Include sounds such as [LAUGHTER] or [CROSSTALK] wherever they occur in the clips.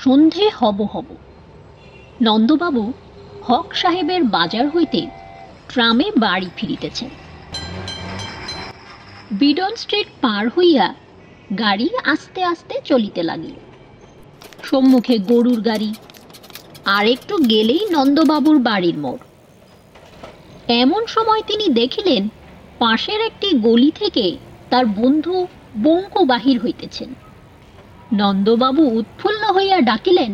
সন্ধে হব হব। নন্দবাবু হক সাহেবের বাজার হইতে ট্রামে বাড়ি ফিরিতেছেন। বিডন স্ট্রিট পার হইয়া গাড়ি আস্তে আস্তে চলিতে লাগিল। সম্মুখে গরুর গাড়ি, আর একটু গেলেই নন্দবাবুর বাড়ির মোড়। এমন সময় তিনি দেখিলেন, পাশের একটি গলি থেকে তার বন্ধু বঙ্কু বাহির হইতেছেন। নন্দবাবু উৎফুল্ল হইয়া ডাকিলেন,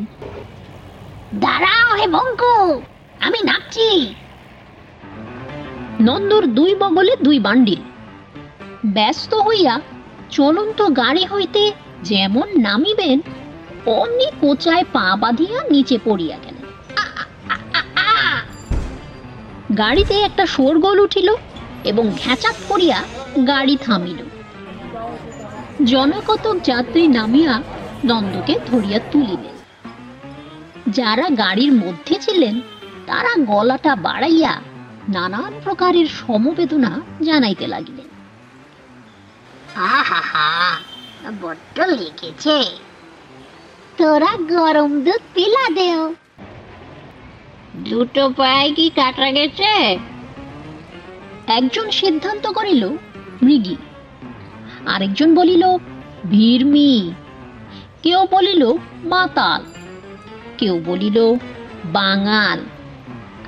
দাঁড়াও হে বঙ্কু, আমি নাচছি নন্দর দুই বগলে দুই বান্ডিল। ব্যস্ত হইয়া চলন্ত গাড়ি হইতে যেমন নামিবেন, অমনি কোচায় পা বাঁধিয়া নিচে পড়িয়া গেলেন। গাড়িতে একটা শোরগোল উঠিল এবং ঘ্যাচাক করিয়া গাড়ি থামিল। জনকতক যাত্রী নামিয়া নন্দকে ধরিয়া তুলিলেন। যারা গাড়ির মধ্যে ছিলেন তারা গলাটা বাড়াইয়া নানান প্রকারের সমবেদনা জানাইতে লাগিলেন। আহা বড্ড লেগেছে। তোরা গরম দুধ পিলা দেও। দুটো পায়ে কি কাটা গেছে? একজন সিদ্ধান্ত করিল মৃগী আরেকজন বলিল ভিড়মি কেউ বলিল মাতাল। কেউ বলিল বাঙাল।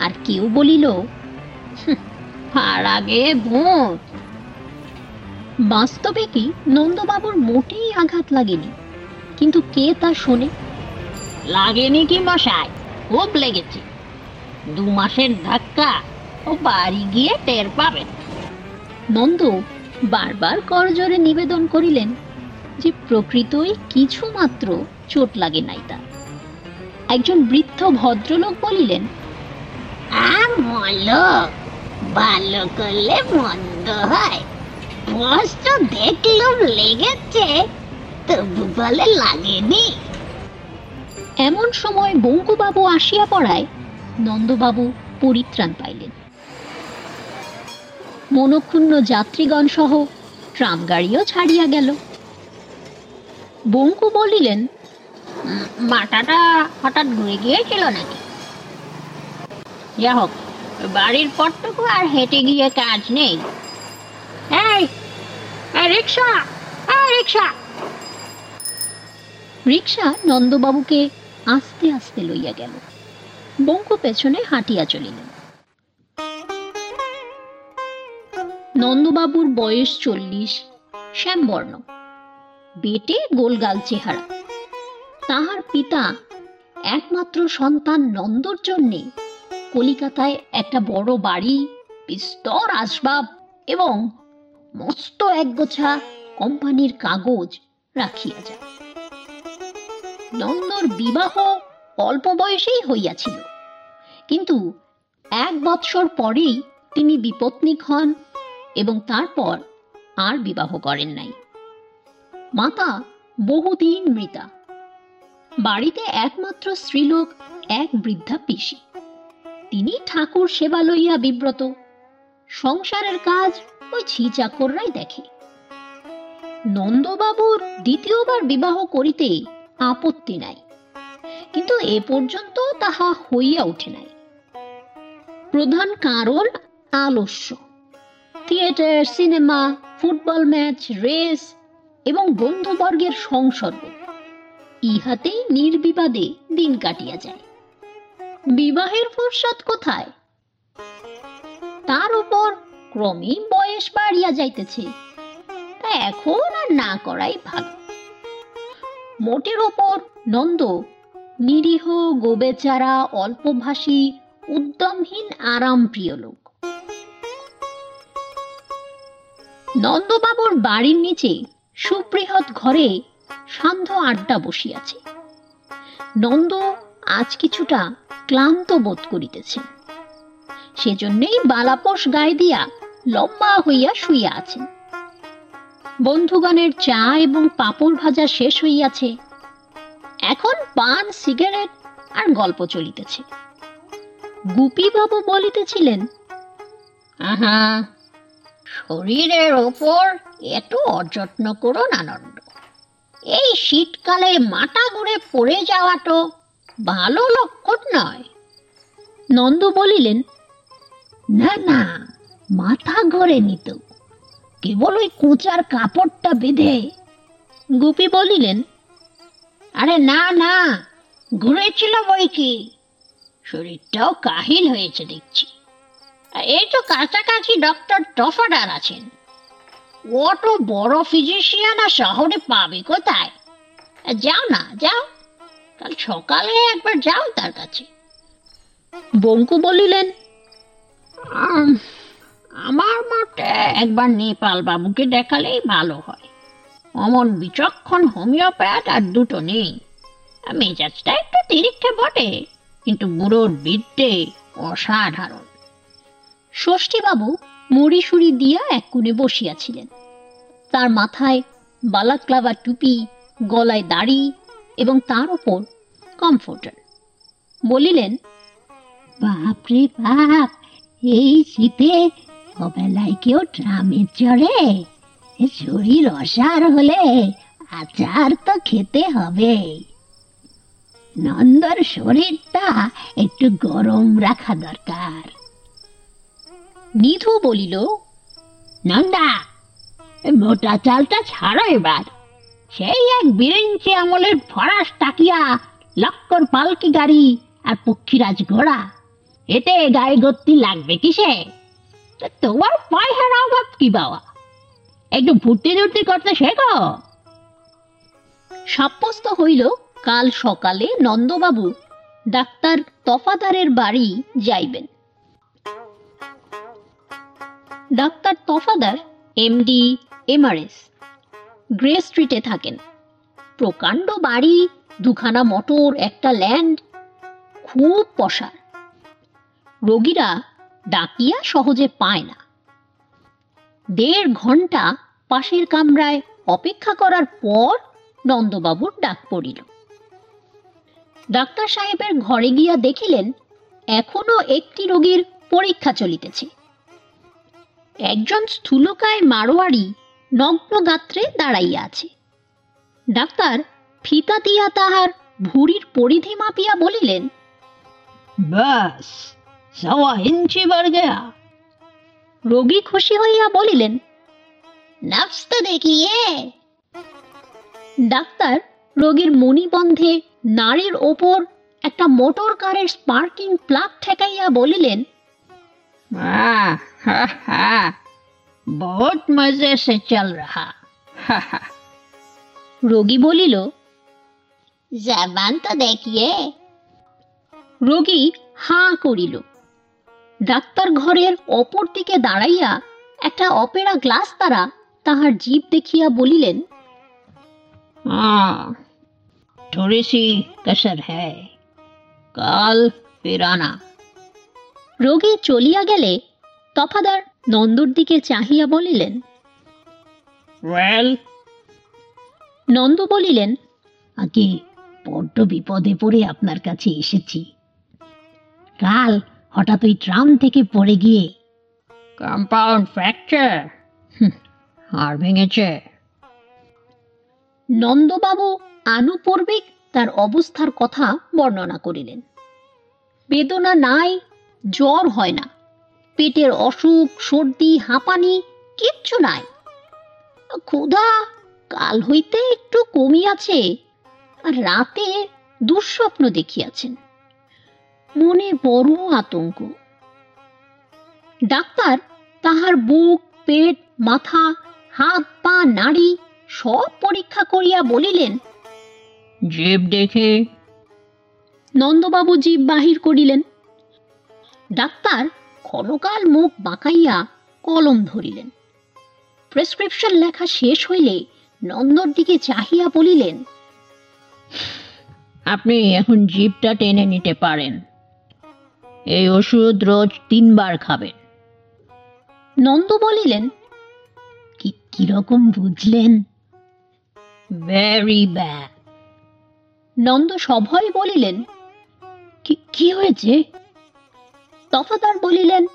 আর কেউ বলিল "হুঁ, আর আগে ভূত। বাস্তবে কি নন্দবাবুর মোটেই আঘাত লাগেনি কিন্তু কে তা শোনে? লাগেনি কি মশাই? খুব লেগেছে। দু মাসের ধাক্কা ও বাড়ি গিয়ে টের পাবেন নন্দ বারবার করজোরে নিবেদন করিলেন যে প্রকৃতই কিছু মাত্র চোট লাগে নাই তার। একজন বৃদ্ধ ভদ্রলোক বলিলেন ভালো করলে মন্দ হয়। স্পষ্ট দেখলুম লেগেছে, তবু বলে লাগেনি। এমন সময় বঙ্কুবাবু আসিয়া পড়ায়, নন্দবাবু পরিত্রাণ পাইলেন। মনক্ষুণ্ণ যাত্রীগণ সহ ট্রাম গাড়িও ছাড়িয়া গেল। বঙ্কু বলিলেন মাথাটা হঠাৎ ঘুরে গিয়েছিল নাকি? যা হোক বাড়ির পরটুকু আর হেঁটে গিয়ে কাজ নেই। রিক্সা রিক্সা! রিক্সা নন্দবাবুকে আস্তে আস্তে লইয়া গেল। বঙ্কু পেছনে হাঁটিয়া চলিলেন। নন্দবাবুর বয়স চল্লিশ, শ্যামবর্ণ। বেটে গোলগাল চেহারা। তাহার পিতা একমাত্র সন্তান নন্দর জন্যে কলিকাতায় একটা বড় বাড়ি, বিস্তর আসবাব এবং মস্ত একগোছা কোম্পানির কাগজ রাখিয়া যায়। নন্দর বিবাহ অল্প বয়সেই হইয়াছিল। কিন্তু এক বৎসর পরেই তিনি বিপত্নিক হন। এবং তারপর আর বিবাহ করেন নাই। মাতা বহুদিন মৃতা। বাড়িতে একমাত্র স্ত্রীলোক, এক বৃদ্ধা পিসি। তিনি ঠাকুর সেবা লইয়া বিব্রত। সংসারের কাজ ওই ছি চাকররাই দেখে। নন্দবাবুর দ্বিতীয়বার বিবাহ করিতে আপত্তি নাই। কিন্তু এ পর্যন্ত তাহা হইয়া ওঠে নাই। প্রধান কারণ আলস্য। Theatre, cinema, football match, race এবং বন্ধুবর্গের সংসর্গ ইহাতেই নির্বিবাদে দিন কাটিয়া যায়। বিবাহের ফুরসত কোথায়? তার উপর ক্রমেই বয়স বাড়িয়া যাইতেছে। তা এখন আর না করাই ভালো। মোটের ওপর নন্দ নিরীহ, গোবেচারা, অল্পভাষী, উদ্যমহীন আরাম প্রিয় লোক। নন্দবাবুর বাড়ির নিচে সুবৃহৎ ঘরে সান্ধ্য আড্ডা বসিয়াছে। নন্দ আজ কিছুটা ক্লান্ত বোধ করিতেছে। সেজন্যই বালাপোষ গায়ে দিয়া লম্বা হইয়া শুইয়া আছেন। বন্ধুগণের চা এবং পাপড় ভাজা শেষ হইয়াছে। এখন পান, সিগারেট আর গল্প চলিতেছে। গুপিবাবু বলিতেছিলেন, আহা শরীরের ওপর এত অযত্ন করো না, নন্দ। এই শীতকালে মাথা ঘুরে পড়ে যাওয়া তো ভালো লক্ষণ নয়। নন্দ বলিলেন, না না, মাথা ঘোরেনি তো। কেবল ওই কোচার কাপড়টা বেঁধে। গুপি বলিলেন, আরে না না ঘুরেছিল বই কি। শরীরটাও কাহিল হয়েছে দেখছি। এই তো কাছাকাছি ডক্টর টফাডার আছেন। অত বড় ফিজিশিয়ান আর শহরে পাবে কোথায়? যাও না, যাও। কাল সকালে একবার যাও তার কাছে। বঙ্কু বলিলেন আমার মতে একবার নেপাল বাবুকে দেখালেই ভালো হয়। অমন বিচক্ষণ হোমিওপ্যাথ আর দুটো নেই। মেজাজটা একটু তিরিক্ষে বটে, কিন্তু বুড়োর বিদ্যে অসাধারণ। ষষ্ঠীবাবু মুড়ি সুড়ি দিয়া এক কোণে বসিয়াছিলেন। তার মাথায় বালাক্লাভা টুপি, গলায় দাড়ি এবং তার ওপর কমফোর্টার। বলিলেন, বাপরে বাপ, এই শীতে অবেলায় কেউ ট্রামে চড়ে? শরীর অসার হলে আচার তো খেতে হবে। নন্দর শরীরটা একটু গরম রাখা দরকার। নিধু বলিল, নন্দা, মোটা চালটা ছাড়ো এবার। সেই এক বিরেঞ্চি আমলের ফরাস তাকিয়া লক্কর পালকি গাড়ি আর পক্ষীরাজ ঘোড়া। এতে গায়ে গত্তি লাগবে কিসে? তোমার পয়সার অভাব কি বাবা? একটু ফুর্তি দুর্তি করতে শেখো? সাব্যস্ত হইল, কাল সকালে নন্দবাবু ডাক্তার তফাদারের বাড়ি যাইবেন। Doctor Tafadar, MD, MRS. Grey স্ট্রিটে থাকেন। প্রকাণ্ড বাড়ি, দুখানা মোটর, একটা ল্যান্ড, খুব পশার রোগীরা ডাকিয়া সহজে পায় না। দেড় ঘণ্টা পাশের কামরায় অপেক্ষা করার পর নন্দবাবুর ডাক পড়িল। ডাক্তার সাহেবের ঘরে গিয়া দেখিলেন, এখনও একটি রোগীর পরীক্ষা চলিতেছে। একজন স্থূলকায় মারোয়ারি নগ্ন গাত্রে দাঁড়াইয়া আছে। ডাক্তার ফিতা দিয়া তাহার ভুঁড়ির পরিধি মাপিয়া বলিলেন বাস সওয়া ইঞ্চি বার গয়া। রোগী খুশি হইয়া বলিলেন নফস তো দেখিয়ে। ডাক্তার রোগীর মণিবন্ধে নারীর ওপর একটা মোটর কারের স্পার্কিং প্লাগ ঠেকাইয়া বলিলেন हाँ, हा, हा, बहुत मजे से चल रहा हा, हा। রোগী বলিল जबान तो देखिए রোগী হাঁ করিল ডাক্তার ঘরের অপর দিকে দাঁড়াইয়া একটা অপেরা গ্লাস দ্বারা তাহার জিভ দেখিয়া বলিলেন हाँ थोड़ी सी कसर है कल फिर आना রোগী চলিয়া গেলে তফাদার নন্দর দিকে চাহিয়া বলিলেন নন্দ বলিলেন আগে বড্ড বিপদে পড়ে আপনার কাছে এসেছি। কাল হঠাৎ ওই ট্রাম থেকে পড়ে গিয়ে কম্পাউন্ড ফ্র্যাকচার হাড় ভেঙেছে। নন্দবাবু আনুপূর্বিক তার অবস্থার কথা বর্ণনা করিলেন। বেদনা নাই জ্বর হয় না। পেটের অসুখ সর্দি হাঁপানি কিচ্ছু নাই। ক্ষুধা কাল হইতে একটু কমিয়াছে আর রাতে দুঃস্বপ্ন দেখিয়াছেন। মনে বড় আতঙ্ক। ডাক্তার তাহার বুক পেট মাথা হাত পা নাড়ি সব পরীক্ষা করিয়া বলিলেন জিভ দেখে? নন্দবাবু জীব বাহির করিলেন। ডাক্তার ক্ষণকাল মুখ বাঁকাইয়া কলম ধরিলেন। প্রেসক্রিপশন লেখা শেষ হইলে নন্দর দিকে চাহিয়া বলিলেন আপনি এখন জিভটা টেনে নিতে পারেন। এই ওষুধ রোজ তিনবার খাবেন। নন্দ বলিলেন কি কীরকম বুঝলেন? ভেরি ব্যাড নন্দ সভয় বলিলেন কি কি হয়েছে? তফাদার বলিলেন,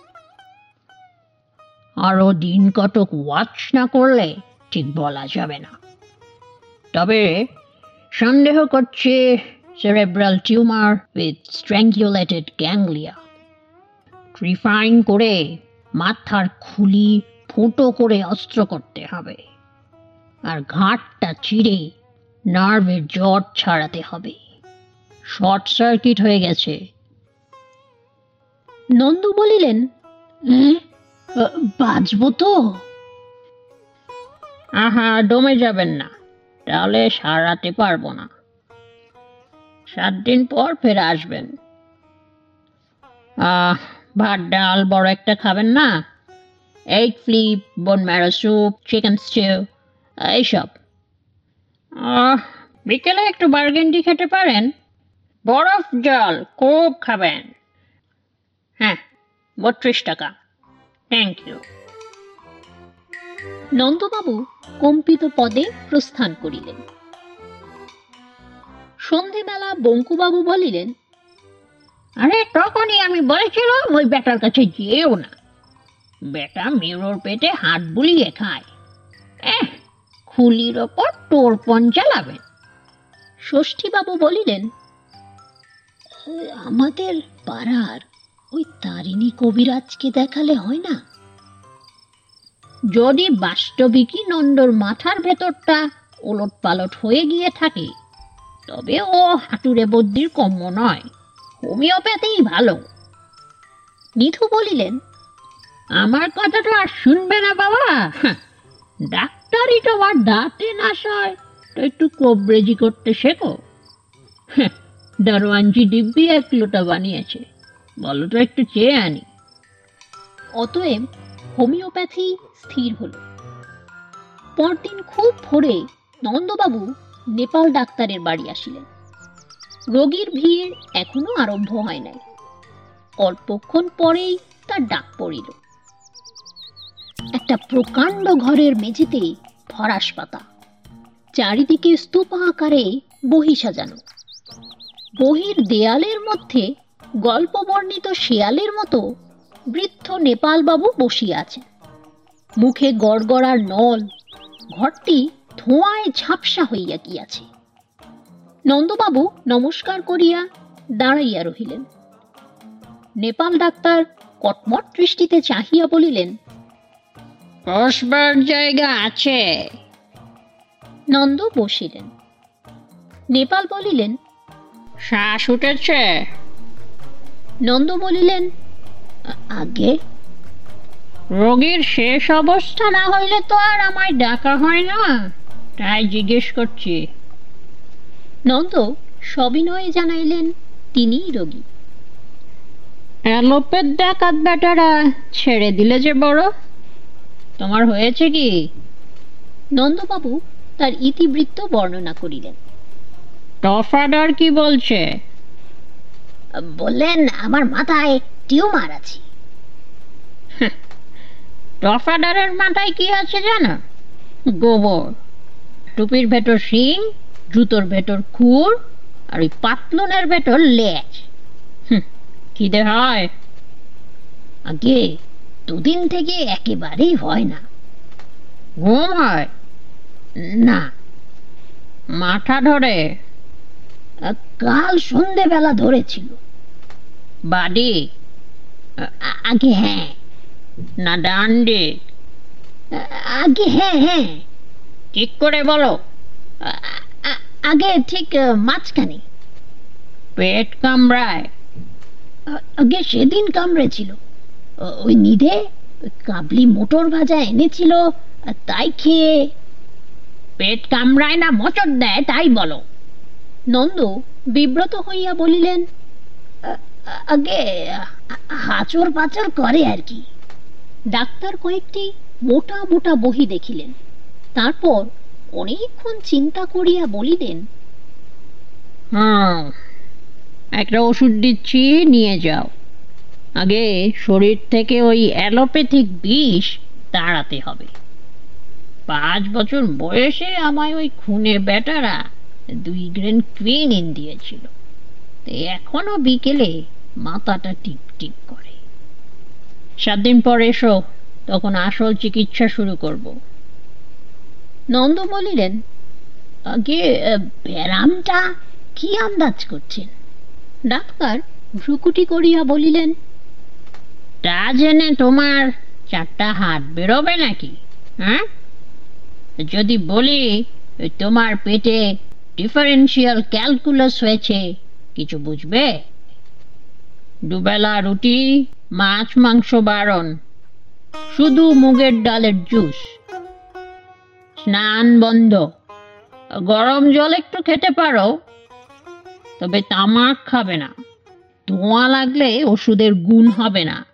আরও দিন কতক ওয়াচ না করলে ঠিক বলা যাবে না। তবে সন্দেহ করছে cerebral tumour with strangulated ganglia trephine করে মাথার খুলি ফুটো করে অস্ত্র করতে হবে আর ঘাটটা চিরে নার্ভের জট ছাড়াতে হবে। শর্ট সার্কিট হয়ে গেছে। নন্দু বলিলেন বাঁচবো তো? আহা দমে যাবেন না, তাহলে সারাতে পারব না। সাত দিন পর ফের আসবেন। আহ, ভাত, ডাল, বড় একটা খাবেন না? Egg flip bone marrow soup chicken stew এইসব। বিকেলে একটু বার্গেন্ডি খেতে পারেন? বরফ জল, খুব খাবেন। হ্যাঁ বত্রিশ টাকা। থ্যাংক ইউ নন্দবাবু কম্পিত পদে প্রস্থান করিলেন। সন্ধেবেলা বঙ্কুবাবু বলিলেন, আরে, তখনই আমি বলেছিলাম ওই বেটার কাছে যেও না। বেটা মেরোর পেটে হাত বুলিয়ে খায়। এহ, খুলির ওপর টোরপন চালাবেন। ষষ্ঠীবাবু বলিলেন আমাদের পাড়ার ওই তারিণী কবিরাজকে দেখালে হয় না? যদি বাস্তবিকই নন্দর মাথার ভেতরটা ওলট পালট হয়ে গিয়ে থাকে তবে ও হাঁটুরে বদ্যির কম্য নয় হোমিওপ্যাথিই ভালো। নিধু বলিলেন আমার কথা তো আর শুনবে না বাবা। হাহ, ডাক্তারই তোমার দাঁতে না সয় তো একটু কবরেজি করতে শেখো। হাহ, দারোয়ানজি দিব্যি এক লোটা বানিয়েছে। বলো তো একটু চেয়ে আনি। অতএব হোমিওপ্যাথি স্থির হল। পরদিন খুব ভোরে নন্দবাবু নেপাল ডাক্তারের বাড়ি আসিলেন। রোগীর ভিড় এখনও আরম্ভ হয় নাই। অল্পক্ষণ পরেই তার ডাক পড়িল। একটা প্রকাণ্ড ঘরের মেঝেতে ফরাস পাতা। চারিদিকে স্তূপা আকারে বহি সাজানো বহির দেয়ালের মধ্যে গল্প বর্ণিত শেয়ালের মতো বৃদ্ধ নেপালবাবু বসিয়া আছেন মুখে গড়গড়ার নল ঘরটি ধোঁয়ায় ঝাপসা হইয়া গিয়াছে। নন্দবাবু নমস্কার করিয়া দাঁড়াইয়া রহিলেন। নেপাল ডাক্তার কটমট দৃষ্টিতে চাহিয়া বলিলেন বসবার জায়গা আছে। নন্দ বসিলেন। নেপাল বলিলেন শ্বাস উঠেছে। নন্দ বলিলেন, আগে রোগীর শেষ অবস্থা না হইলে তো আর আমায় ডাকা হয় না? তাই জিজ্ঞেস করছি। নন্দ সবিনয়ে জানাইলেন, তিনিই রোগী। অ্যালোপের ডাকাত বেটারা ছেড়ে দিলে যে বড়। তোমার হয়েছে কি? নন্দবাবু তার ইতিবৃত্ত বর্ণনা করিলেন টফাডার কি বলছে? বললেন আমার মাথায় টিউমার আছে। টফাডারের মাথায় কি আছে জানো? গোবর। টুপির ভেতর শিং জুতোর ভেতর খুর আর ওই পাতলুনের ভেতর লেজ। খিদে হয়? আগে দুদিন থেকে একেবারেই হয় না। ঘুম হয়? না। মাথা ধরে? কাল সন্ধেবেলা ধরেছিল। বাড়ি আ- আগে হ্যাঁ না ডান্ডি আ- আগে হ্যাঁ হ্যাঁ ঠিক করে বলো আগে ঠিক মাঝখানে পেট কামড়ায় আগে সেদিন কামড়েছিল ওই নিধে কাবলি মোটর ভাজা এনেছিল তাই খেয়ে পেট কামড়ায় না মোচড় দেয় তাই বলো নন্দ বিব্রত হইয়া বলিলেন "আ- আ- আগে হাঁচড় পাচড় করে আর কি। ডাক্তার কয়েকটি মোটা মোটা বহি দেখিলেন। তারপর অনেকক্ষণ চিন্তা করিয়া বলিলেন একটা ওষুধ দিচ্ছি, নিয়ে যাও। আগে শরীর থেকে ওই অ্যালোপ্যাথিক বিষ তাড়াতে হবে। পাঁচ বছর বয়সে আমায় ওই খুনে বেটারা দুই গ্রেন কুইনিন দিয়েছিল। এখনও বিকেলে মাথাটা টিপ টিপ করে। সাত দিন পর এসো, তখন আসল চিকিৎসা শুরু করব। নন্দ বলিলেন, আগে ব্যারামটা কি আন্দাজ করছেন? ডাক্তার ভ্রুকুটি করিয়া বলিলেন, তা জেনে তোমার চারটা হাত বেরোবে নাকি হ্যাঁ? যদি বলি, তোমার পেটে ডিফারেন্সিয়াল ক্যালকুলাস হয়েছে, কিছু বুঝবে? দুবেলা রুটি, মাছ, মাংস বারণ। শুধু মুগের ডালের জুস। স্নান বন্ধ। গরম জল একটু খেতে পারো, তবে তামাক খাবে না। ধোঁয়া লাগলে ওষুধের গুণ হবে না।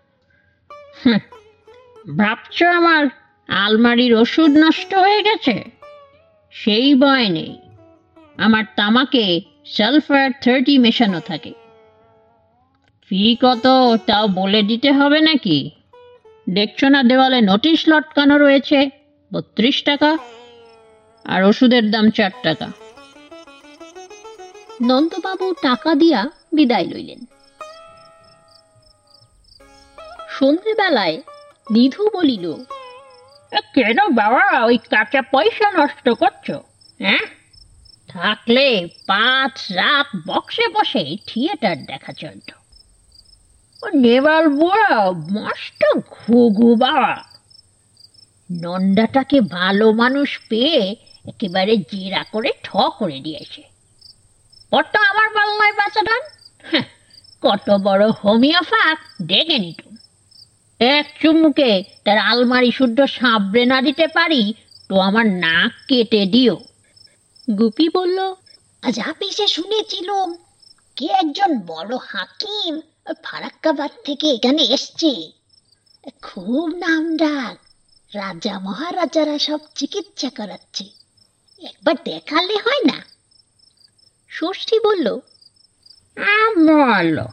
ভাবছ আমার আলমারির ওষুধ নষ্ট হয়ে গেছে? সেই ভয় নেই। আমার তামাকে সালফার থার্টি মেশানো থাকে। ফি কত তাও বলে দিতে হবে নাকি? দেখছ না দেওয়ালে নোটিশ লটকানো রয়েছে? বত্রিশ টাকা। আর ওষুধের দাম চার টাকা। নন্দবাবু টাকা দিয়া বিদায় লইলেন। সন্ধেবেলায় নিধু বলিল কেন বাবা ওই কাঁচা পয়সা নষ্ট করছ? হ্যাঁ? থাকলে পাঁচ রাত বক্সে বসে থিয়েটার দেখা চলত। ও নেবাল বুড়া মস্ত ঘুঘু বাবা নন্দাটাকে ভালো মানুষ পেয়ে একেবারে জেরা করে ঠ করে দিয়েছে। কত আমার পাল্লায় বাঁচাটান হ্যাঁ, কত বড় হোমিওপ্যাথ ডেকে নিতুম এক চুমুকে তার আলমারি শুদ্ধ সাবড়ে না দিতে পারি তো আমার নাক কেটে দিও। গুপি বলল আজ আপিসে শুনেছিলুম কে একজন বড় হাকিম ফারাক্কাবাদ থেকে এখানে এসছে। খুব নাম ডাক। রাজা মহারাজারা সব চিকিৎসা করাচ্ছে। একবার দেখালে হয় না? ষষ্ঠী বলল বলো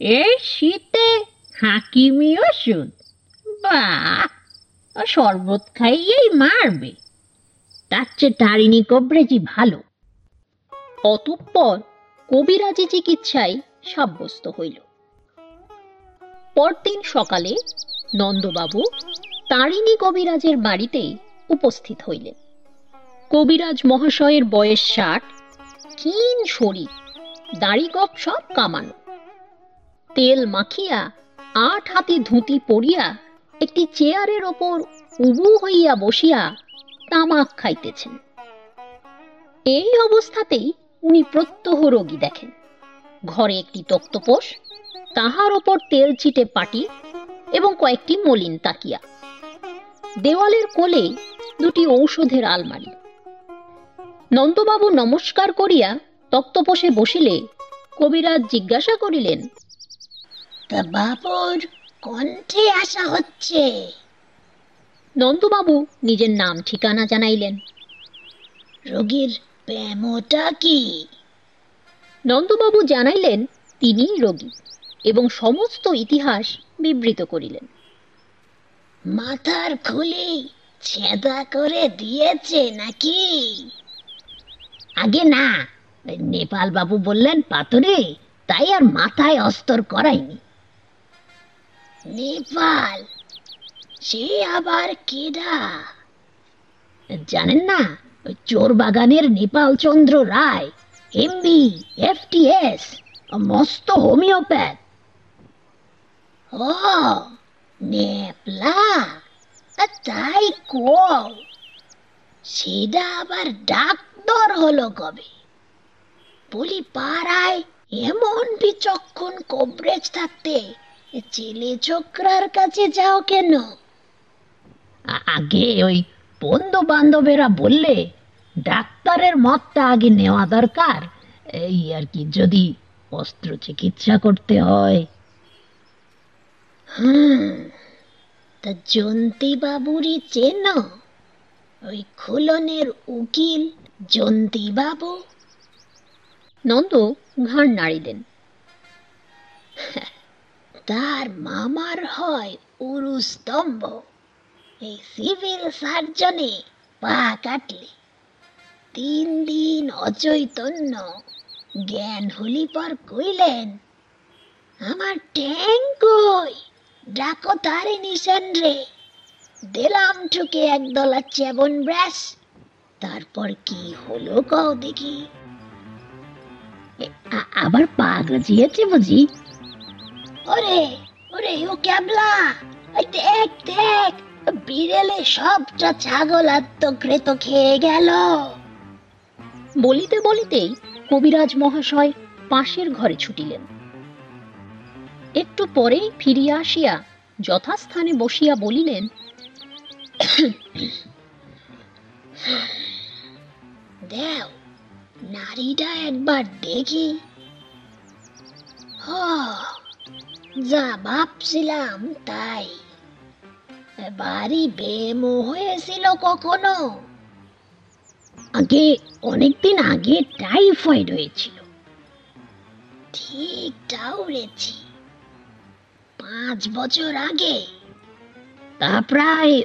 এই শীতে হাকিমি ওষুধ। বা শরবত খাইয়েই মারবে। তার চেয়ে তারিণী কবরেজি ভালো। অতঃপর কবিরাজি চিকিৎসায় সাব্যস্ত হইল। পরদিন সকালে নন্দবাবু তারিণী কবিরাজের বাড়িতে উপস্থিত হইলেন। কবিরাজ মহাশয়ের বয়স ষাট, ক্ষীণ শরীর দাড়ি গপ সব কামানো। তেল মাখিয়া, আট হাতে ধুতি পরিয়া, একটি চেয়ারের ওপর উবু হইয়া বসিয়া তামাক খাইতেছেন। এই অবস্থাতেই উনি প্রত্যহ রোগী দেখেন। ঘরে একটি তক্তপোষ তাহার ওপর তেল ছিটে পাটি এবং কয়েকটি মলিন তাকিয়া। দেওয়ালের কোলে দুটি ঔষধের আলমারি। নন্দবাবু নমস্কার করিয়া তক্তপোষে বসিলে কবিরাজ জিজ্ঞাসা করিলেন তা বাবুর কণ্ঠে আসা হচ্ছে? নন্দবাবু নিজের নাম ঠিকানা জানাইলেন। রোগীর প্রেমটা কি? নন্দবাবু জানাইলেন তিনিই রোগী। এবং সমস্ত ইতিহাস বিবৃত করিলেন। মাথার খুলি ছেদা করে দিয়েছে নাকি? আগে না নেপাল বাবু বললেন পাথরে, তাই আর মাথায় অস্তর করায়নি। নেপাল, সে আবার কেডা? জানেন না চোর বাগানের নেপাল চন্দ্র রায় এমবি এফটিএস মস্ত হোমিওপ্যাথ। ও নেপলা আ, তাই সেটা আবার ডাক্তার হলো কবে? বলি পাড়ায় এমন বিচক্ষণ থাকতে ছেলে ছোকরার কাছে যাও কেন? আগে ওই বন্ধু বান্ধবেরা বললে ডাক্তারের মতটা আগে নেওয়া দরকার। এই আর কি যদি অস্ত্র চিকিৎসা করতে হয়। হুম তা জন্তি বাবুরই চেন? ওই খুলনের উকিল জন্তি বাবু নন্দ ঘাড় নাড়িলেন [LAUGHS] তার মামার হয় উরুস্তম্ভ। এই সিভিল সার্জনে পা কাটলে। তিন দিন অচৈতন্য জ্ঞান হলি পর কইলেন আমার ট্যাঙ্ক কই? ডাকো তারে নিশান দিলাম ঠুকে একদলা চেবন ব্রাশ। তারপর কি হলো কও দেখি। আবার পা গজিয়েছে বুঝি? ওরে ওরে, ও ক্যাবলা। দেখ দেখ, বিড়েলে সবটা ছাগল আত্মকৃত খেয়ে গেল। বলিতে বলিতেই কবিরাজ মহাশয় পাশের ঘরে ছুটিলেন। একটু পরেই ফিরিয়া আসিয়া যথাস্থানে বসিয়া বলিলেন, দেও, নারীটা একবার দেখি। হ, যা ভাবছিলাম তাই। বাড়ি বেমো হয়েছিল কখনো? আগে, অনেকদিন আগে টাইফয়েড হয়েছিল। ঠিক টাউরেছি পাঁচ বছর আগে। তা প্রায়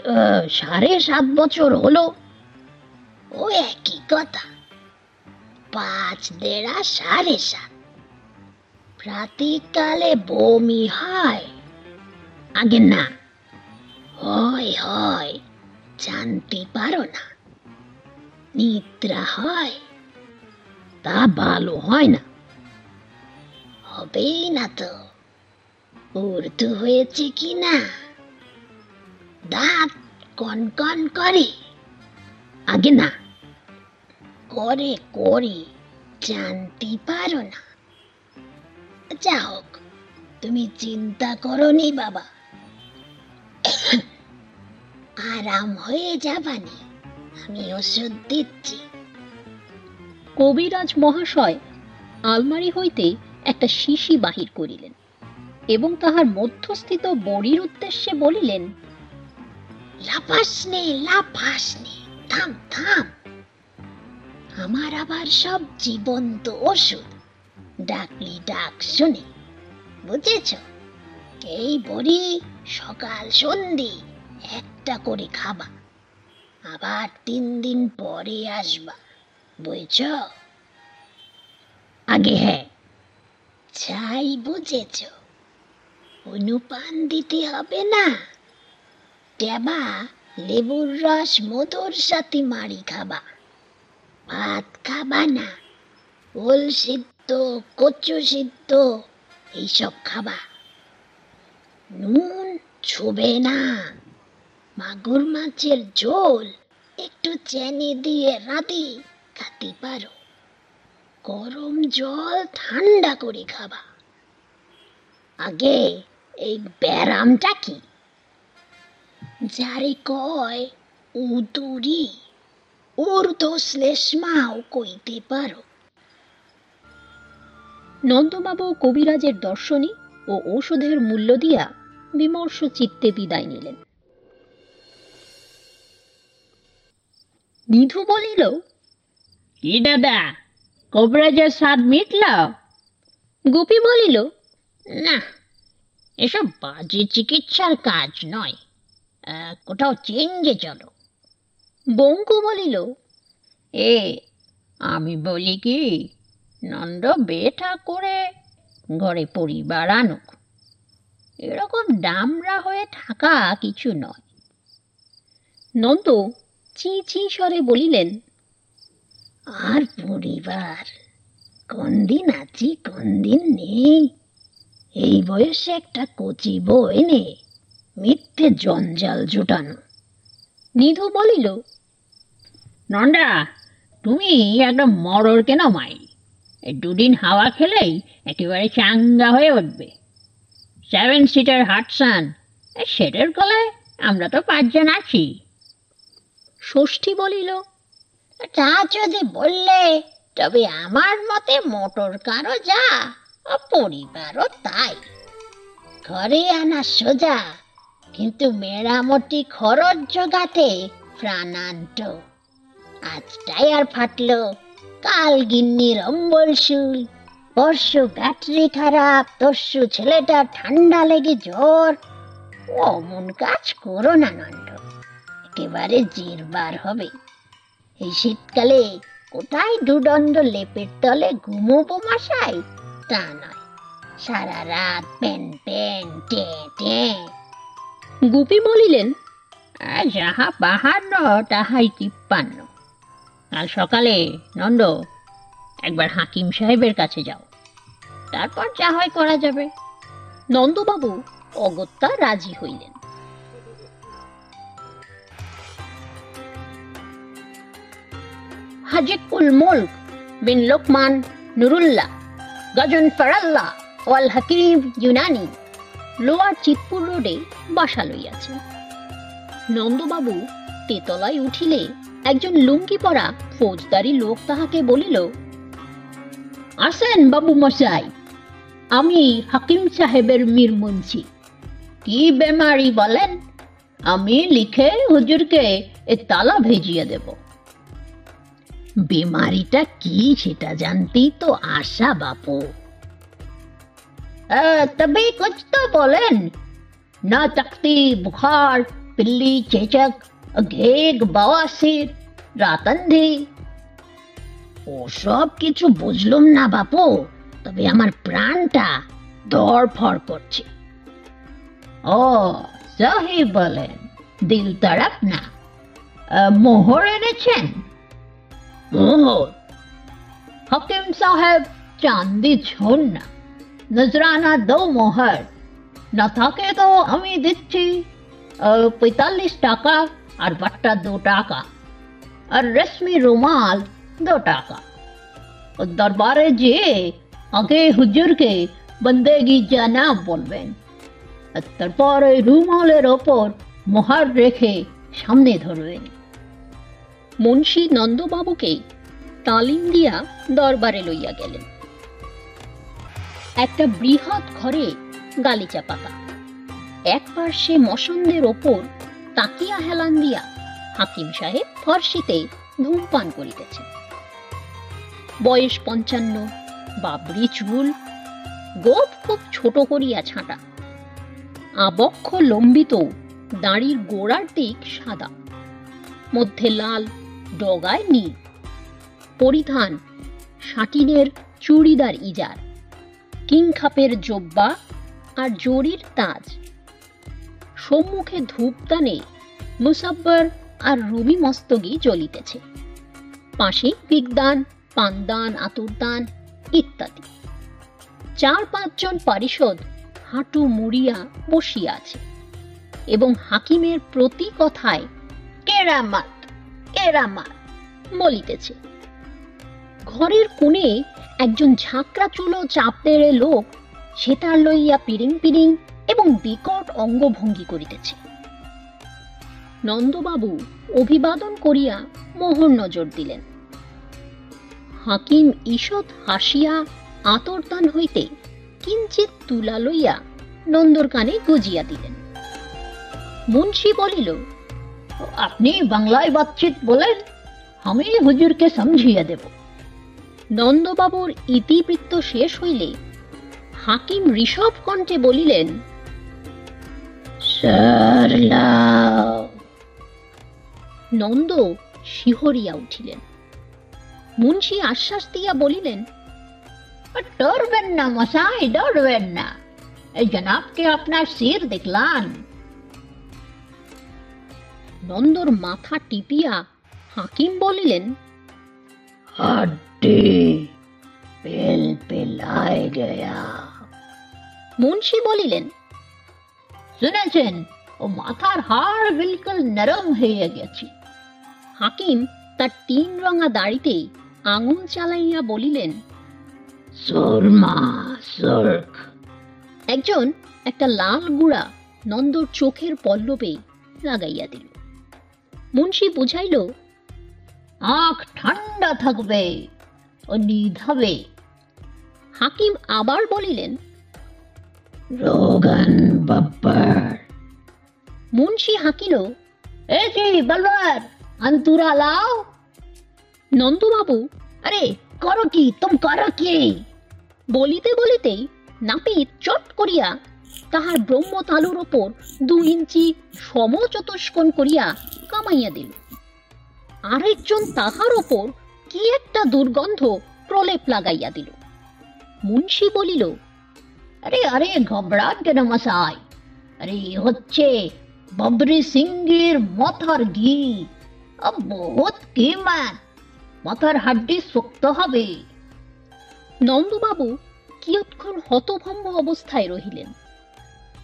সাড়ে সাত বছর হলো। ও একই কথা। পাঁচ দেড়া সাড়ে সাত। প্রাতিকালে বমি হয়। আগে না। হয় হয়, জানতে পারো না। নিদ্রা হয়। তা ভালো হয় না। হবেই না তো। উর্দু হয়েছে কি না দাঁত কন কন করে। আগে না, করে করে জানতে পারো না। যা হোক, তুমি চিন্তা করনি বাবা। আরাম হয়ে যাবানি, আমি ওষুধ দিচ্ছি। কবিরাজ মহাশয় আলমারি হইতে একটা শিশি বাহির করিলেন। এবং তাহার মধ্যস্থিত বড়ির উদ্দেশ্যে বলিলেন, লাফাস নে লাফাস নে, থাম থাম। আমার আবার সব জীবন্ত ওষুধ ডাকলি ডাক শুনে, বুঝেছ? এই বড়ি সকাল সন্ধি একটা করে খাবা, আবার তিন দিন পরে আসবা, বুঝছ? আগে হ্যাঁ চাই বুঝেছ। অনুপান দিতে হবে না। ট্যাবা, লেবুর রস, মধুর সাথে মারি খাবা। ভাত খাবা না। ওল সিদ্ধ, কচু সিদ্ধ, এইসব খাবা। নুন ছুবে না। মাগুর মাছের ঝোল একটু চেনি দিয়ে রাতে খাতে পারো। গরম জল ঠান্ডা করে খাবা। আগে এই ব্যারামটা কি? যারে কয় উদুরি শ্লেষ্মাও কইতে পারো। নন্দবাবু কবিরাজের দর্শনী ও ঔষধের মূল্য দিয়া বিমর্ষ চিত্তে বিদায় নিলেন। নিধু বলিল কি দাদা কবরাজের স্বাদ মিটল? গুপি বলিল না এসব বাজে চিকিৎসার কাজ নয়। কোথাও চেঞ্জে চলো। বঙ্কু বলিল, এ, আমি বলি কি, নন্দ বেঠা করে ঘরে পরিবার আনুক। এরকম ডামরা হয়ে থাকা কিছু নয়। নন্দ চি চি স্বরে বলিলেন, আর পরিবার কোন দিন আছি কোন দিন নেই। এই বয়সে একটা কচি বউ এনে মিথ্যে জঞ্জাল জোটানো। নিধু বলিল নন্ডা তুমি একটা মরর কেন মাই? দুদিন হাওয়া খেলেই একেবারে চাঙ্গা হয়ে উঠবে। সেভেন সিটার হাটসান সেটের গলায় আমরা তো পাঁচজন আছি। ষষ্ঠী বলিল, তা যদি বললে, তবে আমার মতে মোটর কারও যা। পরিবারও তাই। ঘরে আনা সোজা, কিন্তু মেরামতি খরচ জোগাতে প্রাণান্ত। আজ টায়ার ফাটলো কাল গিন্নির অম্বল শুল। পরশু ব্যাটারি খারাপ তরশু ছেলেটার ঠান্ডা লেগে জ্বর। অমন কাজ করো না নন্দ, একেবারে জিরবার হবে। এই শীতকালে কোথায় দুদণ্ড লেপের তলে ঘুমোবো মশাই? তা নয় সারা রাত পেন পেন টে টে। গুপি বলিলেন যাহা বাহান্ন তাহাই তিপ্পান্ন। কাল সকালে নন্দ একবার হাকিম সাহেবের কাছে যাও। তারপর যা হয় করা যাবে। নন্দবাবু অগত্যা রাজি হইলেন। হাজিকুল মুলক বিন লোকমান নুরুল্লাহ গজন ফরাল্লাহ ওয়াল হাকিম ইউনানি, লোয়ার চিতপুর রোডে বাসা লইয়াছেন নন্দবাবু তেতলায় উঠিলে একজন লুঙ্গি পরা ফৌজদারি লোক তাহাকে বলিল, আসেন বাবু মশাই, আমি হাকিম সাহেবের মীর মুন্সি। কি বেমারি বলেন? আমি লিখে হুজুরকে এ তালা ভেজিয়ে দেব। বিমারিটা কি সেটা জানতেই তো আশা, বাপু। তবে কুछ তো বলেন। না তখতি বুখার, পিল্লি, চেচক, ঘেগ, বাওয়াসির, রাতন্ধি। ওসব কিছু বুঝলুম না, বাপু। তবে আমার প্রাণটা দরফর করছে। ও, সহি বলেন। দিল তড়প না। মোহর এনেছেন? মোহর হকিম সাহেব চান্দি ছোন না নজরানা দো মোহর না থাকে তো আমি দিচ্ছি পঁয়তাল্লিশ টাকা আর বাট্টা দু টাকা আর রেশমি রুমাল দো টাকা ও দরবারে যেয়ে আগে হুজুরকে বন্দেগি জানা বলবেন আর তারপর ওই রুমালের ওপর মোহর রেখে সামনে ধরবেন মুন্সী নন্দবাবুকে তালিম দিয়া দরবারে লইয়া গেলেন। একটা বৃহৎ ঘরে গালিচা পাতা এক পার্শ্বে মসন্দের ওপর তাকিয়া হেলান দিয়া হাকিম সাহেব ফর্সিতে ধূমপান করিতেছেন। বয়স পঞ্চান্ন, বাবরি চুল, গোপ খুব ছোট করিয়া ছাঁটা। আবক্ষ লম্বিত, দাড়ির গোড়ার দিক সাদা। মধ্যে লাল ডগায় নীল। পরিধান শাটিনের চুড়িদার ইজার কিংখাপের জব্বা আর জরির তাজ। সম্মুখে ধূপদানে মুসাব্বর আর রুবি মস্তগি জ্বলিতেছে। পাশে বিগদান, পানদান, আতুরদান ইত্যাদি। চার পাঁচজন পারিষদ হাঁটু মুড়িয়া বসিয়া আছে এবং হাকিমের প্রতি কথায় কেরামাত। কেরামাত বলিতেছে। ঘরের কোণে একজন ঝাঁকড়া চুলো চাপ দেড়ে লোক সেতার লইয়া পিরিং পিরিং এবং বিকট অঙ্গভঙ্গি করিতেছে। নন্দবাবু অভিবাদন করিয়া মোহর নজর দিলেন। হাকিম ঈষৎ হাসিয়া আতরদান হইতে কিঞ্চিত তুলা লইয়া নন্দর কানে গুজিয়া দিলেন। মুন্সী বলিল আপনি বাংলায় বাতচিত বলেন আমি হুজুরকে সমঝিয়ে দেব নন্দবাবুর ইতিবৃত্ত শেষ হইলে হাকিম ঋষভ কণ্ঠে বলিলেন নন্দ শিহরিয়া উঠিলেন মুন্সি আশ্বাস দিয়া বলিলেন ডরবেন না মশাই ডরবেন না এই জনাবকে আপনার শির দেখলাম নন্দর মাথা টিপিয়া হাকিম বলিলেন, হাড্ডি মুন্সি বলিলেন, শুনেছেন, ও মাথার হাড় বিলকুল নরম হয়ে গেছে। হাকিম তার তিন রঙা দাড়িতে আঙুল চালাইয়া বলিলেন একজন একটা লাল গুড়া নন্দর চোখের পল্লবে লাগাইয়া দিল। মুন্সি বুঝাইল আখ ঠান্ডা থাকবে ও নিধাবে হাকিম আবার বলিলেন রোগান বাব্বার মুন্সি হাঁকিল এ কি বলবার আন্তুরা লাও? নন্দবাবু আরে করো কি তুম করো কি? বলিতে বলিতেই নাপিত চট করিয়া তাহার ব্রহ্মতালুর ওপর দু ইঞ্চি সমচতুষ্কোণ করিয়া কামাইয়া দিল। আরেকজন তাহার ওপর কি একটা দুর্গন্ধ প্রলেপ লাগাইয়া দিল। মুন্সি বলিল, আরে আরে ঘবড়ান কেন মশাই? আরে হচ্ছে বাবরি সিংহের মাথার ঘি। বহুত কিমান মাথার হাড্ডি শক্ত হবে। নন্দবাবু কিয়ৎক্ষণ হতভম্ব অবস্থায় রহিলেন।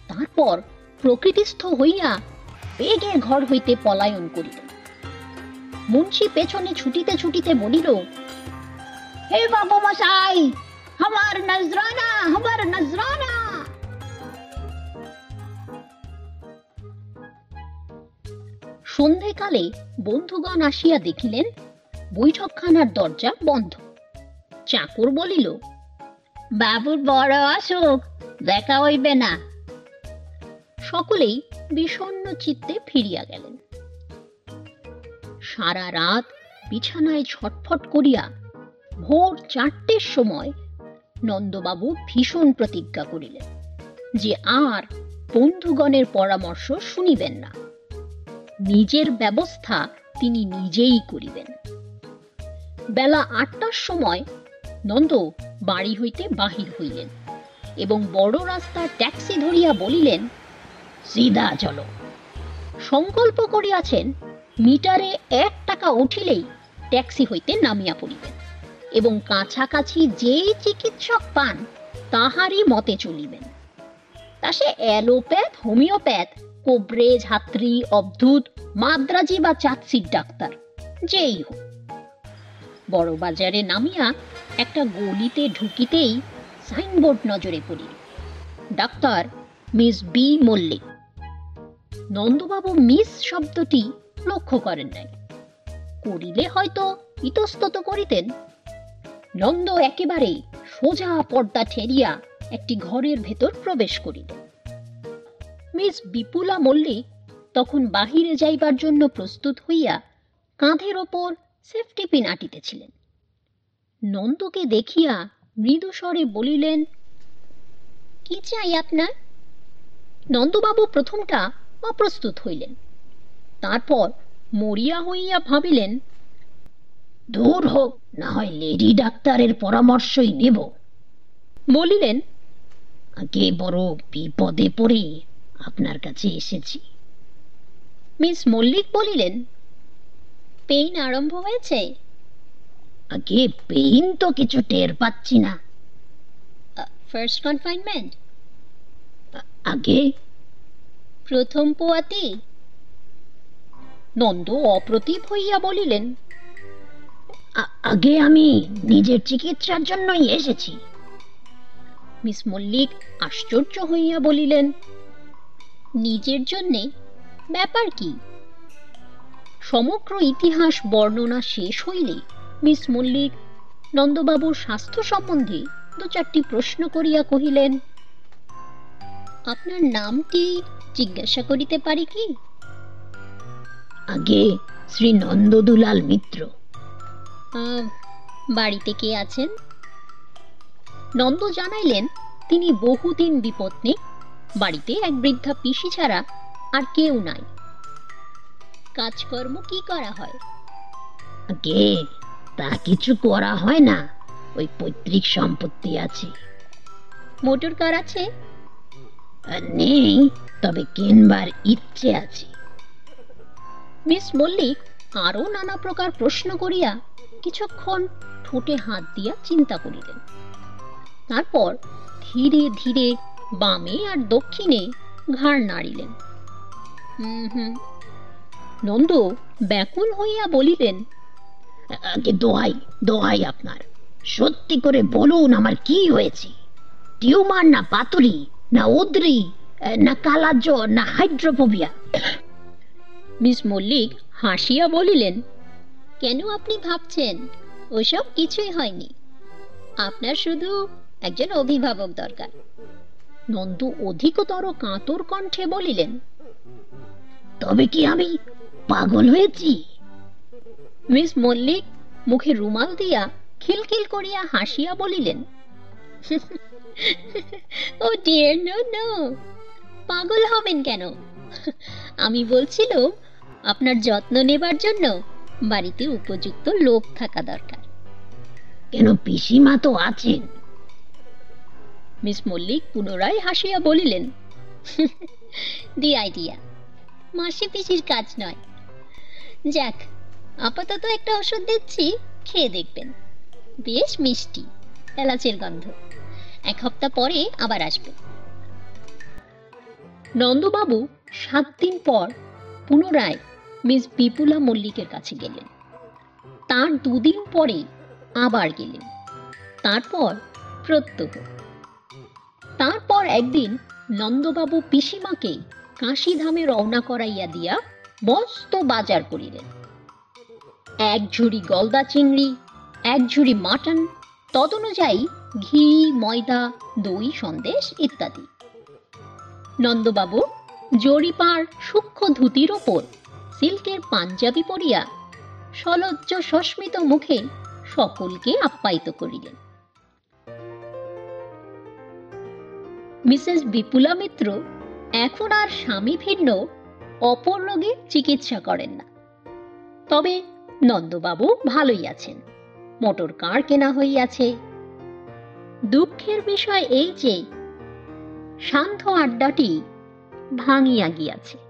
তারপর প্রকৃতিস্থ হইয়া বেগে ঘর হইতে পলায়ন করিলেন মুন্সি পেছনে ছুটিতে ছুটিতে বলিল, হে বাবু মশাই, আমার নজরানা আমার নজরানা! সন্ধেকালে বন্ধুগণ আসিয়া দেখিলেন, বৈঠকখানার দরজা বন্ধ। চাকর বলিল বাবুর বড় অসুখ, দেখা হইবে না। সকলেই বিষণ্ণ চিত্তে ফিরিয়া গেলেন। সারা রাত বিছানায় ছটফট করিয়া ভোর চারটের সময় নন্দবাবু ভীষণ প্রতিজ্ঞা করিলেন যে আর বন্ধুগণের পরামর্শ শুনিবেন না। নিজের ব্যবস্থা তিনি নিজেই করিবেন। বেলা আটটার সময় নন্দ বাড়ি হইতে বাহির হইলেন এবং বড় রাস্তার ট্যাক্সি ধরিয়া বলিলেন সিধা, চলো। সংকল্প করিয়াছেন, মিটারে এক টাকা উঠিলেই ট্যাক্সি হইতে নামিয়া পড়িবেন এবং কাছাকাছি যেই চিকিৎসক পান, তাহারই মতে চলিবেন। তা সে অ্যালোপ্যাথ, হোমিওপ্যাথ কোবরেজ হাত্রি অবধূত, মাদ্রাজি বা চাঁদসির ডাক্তার, যেই হোক। বড় বাজারে নামিয়া একটা গলিতে ঢুকিতেই সাইনবোর্ড নজরে পড়িল। ডাক্তার মিস বি মল্লিক। নন্দবাবু মিস শব্দটি লক্ষ্য করেন নাই। করিলে হয়তো ইতস্তত করিতেন। নন্দ একেবারে সোজা পর্দা ঠেরিয়া একটি ঘরের ভেতর প্রবেশ করিলেন মিস বিপুলা মল্লিক তখন বাহিরে যাইবার জন্য প্রস্তুত হইয়া কাঁধের ওপর সেফটি পিন আটিতেছিলেন। নন্দকে দেখিয়া মৃদু স্বরে বলিলেন, কি চাই আপনার? নন্দবাবু প্রথমটা অপ্রস্তুত হইলেন। তারপর মরিয়া হইয়া ভাবিলেন দূর হোক না হয় লেডি ডাক্তারের পরামর্শই নেব। বলিলেন আগে বড় বিপদে পড়ে আপনার কাছে এসেছি। মিস মল্লিক বলিলেন পেইন আরম্ভ হয়েছে? আগে পেইন তো কিছু টের পাচ্ছি না। ফার্স্ট কনফাইনমেন্ট আগে প্রথম পোয়াতি? নন্দ অপ্রতিভ হইয়া বলিলেন আগে আমি নিজের চিকিৎসার জন্যই এসেছি। মিস মল্লিক আশ্চর্য হইয়া বলিলেন, নিজের জন্যে? ব্যাপার কি? সমগ্র ইতিহাস বর্ণনা শেষ হইলে মিস মল্লিক, নন্দবাবুর স্বাস্থ্য সম্বন্ধে দু চারটি প্রশ্ন করিয়া কহিলেন, আপনার নামটি জিজ্ঞাসা করিতে পারি কি? আগে শ্রী নন্দদুলাল মিত্র। বাড়িতে কে আছেন? নন্দ জানাইলেন তিনি বহুদিন বিপত্নী বাড়িতে এক বৃদ্ধা পিসি ছাড়া আর কেউ নাই। কাজকর্ম কি করা হয়? আগে তা কিছু করা হয় না ওই পৈতৃক সম্পত্তি আছে। মোটর কার আছে? নেই, তবে কেনবার ইচ্ছে আছে। মিস মল্লিক আরও নানা প্রকার প্রশ্ন করিয়া কিছুক্ষণ ঠোঁটে হাত দিয়া চিন্তা করিলেন। তারপর ধীরে ধীরে বামে আর দক্ষিণে ঘাড় নাড়িলেন। হুম হুম। নন্দ ব্যাকুল হইয়া বলিলেন দোহাই দোহাই আপনার। সত্যি করে বলুন আমার কি হয়েছে। টিউমার না পাতুরি না উদ্রি না কালাজ্বর না হাইড্রোফোবিয়া মিস মল্লিক হাসিয়া বলিলেন কেন আপনি ভাবছেন? ওসব কিছুই হয়নি। আপনার শুধু একজন অভিভাবক দরকার। নন্দু অধিকতর কাঁতর কণ্ঠে বলিলেন তবে কি আমি পাগল হয়েছি? মিস মল্লিক মুখে রুমাল দিয়া খিলখিল করিয়া হাসিয়া বলিলেন ও ডিয়ার নো নো পাগল হবেন কেন? [LAUGHS] আমি বলছিলাম আপনার যত্ন নেবার জন্য বাড়িতে উপযুক্ত লোক থাকা দরকার। কেন পিসিমা তো আছেন? মিস মল্লিক পুনরায় হাসিয়া বলিলেন দি আইডিয়া মাসি পিসির কাজ নয়। যাক আপাতত একটা ওষুধ দিচ্ছি খেয়ে দেখবেন। বেশ মিষ্টি এলাচের গন্ধ। এক সপ্তাহ পরে আবার আসবে। নন্দবাবু সাত দিন পর পুনরায় মিস বিপুলা মল্লিকের কাছে গেলেন। তার দুদিন পরে আবার গেলেন। তারপর প্রত্যহ। তারপর একদিন নন্দবাবু পিসিমাকে কাশিধামে রওনা করাইয়া দিয়া মস্ত বাজার করিলেন। এক ঝুড়ি গলদা চিংড়ি, এক ঝুড়ি মাটন, তদনুযায়ী ঘি, ময়দা, দই, সন্দেশ ইত্যাদি। নন্দবাবু, জরিপার সূক্ষ্ম ধুতির ওপর সিল্কের পাঞ্জাবি পরিয়া সলজ্জ সস্মিত মুখে সকলকে আপ্যায়িত করিলেন। মিসেস বিপুলা মিত্র এখন আর স্বামী ভিন্ন, অপর রোগের চিকিৎসা করেন না। তবে নন্দবাবু ভালোই আছেন, মোটর কার কেনা হইয়াছে? দুঃখের বিষয় এই যে শান্ত আড্ডাটি ভাঙিয়া গিয়াছে।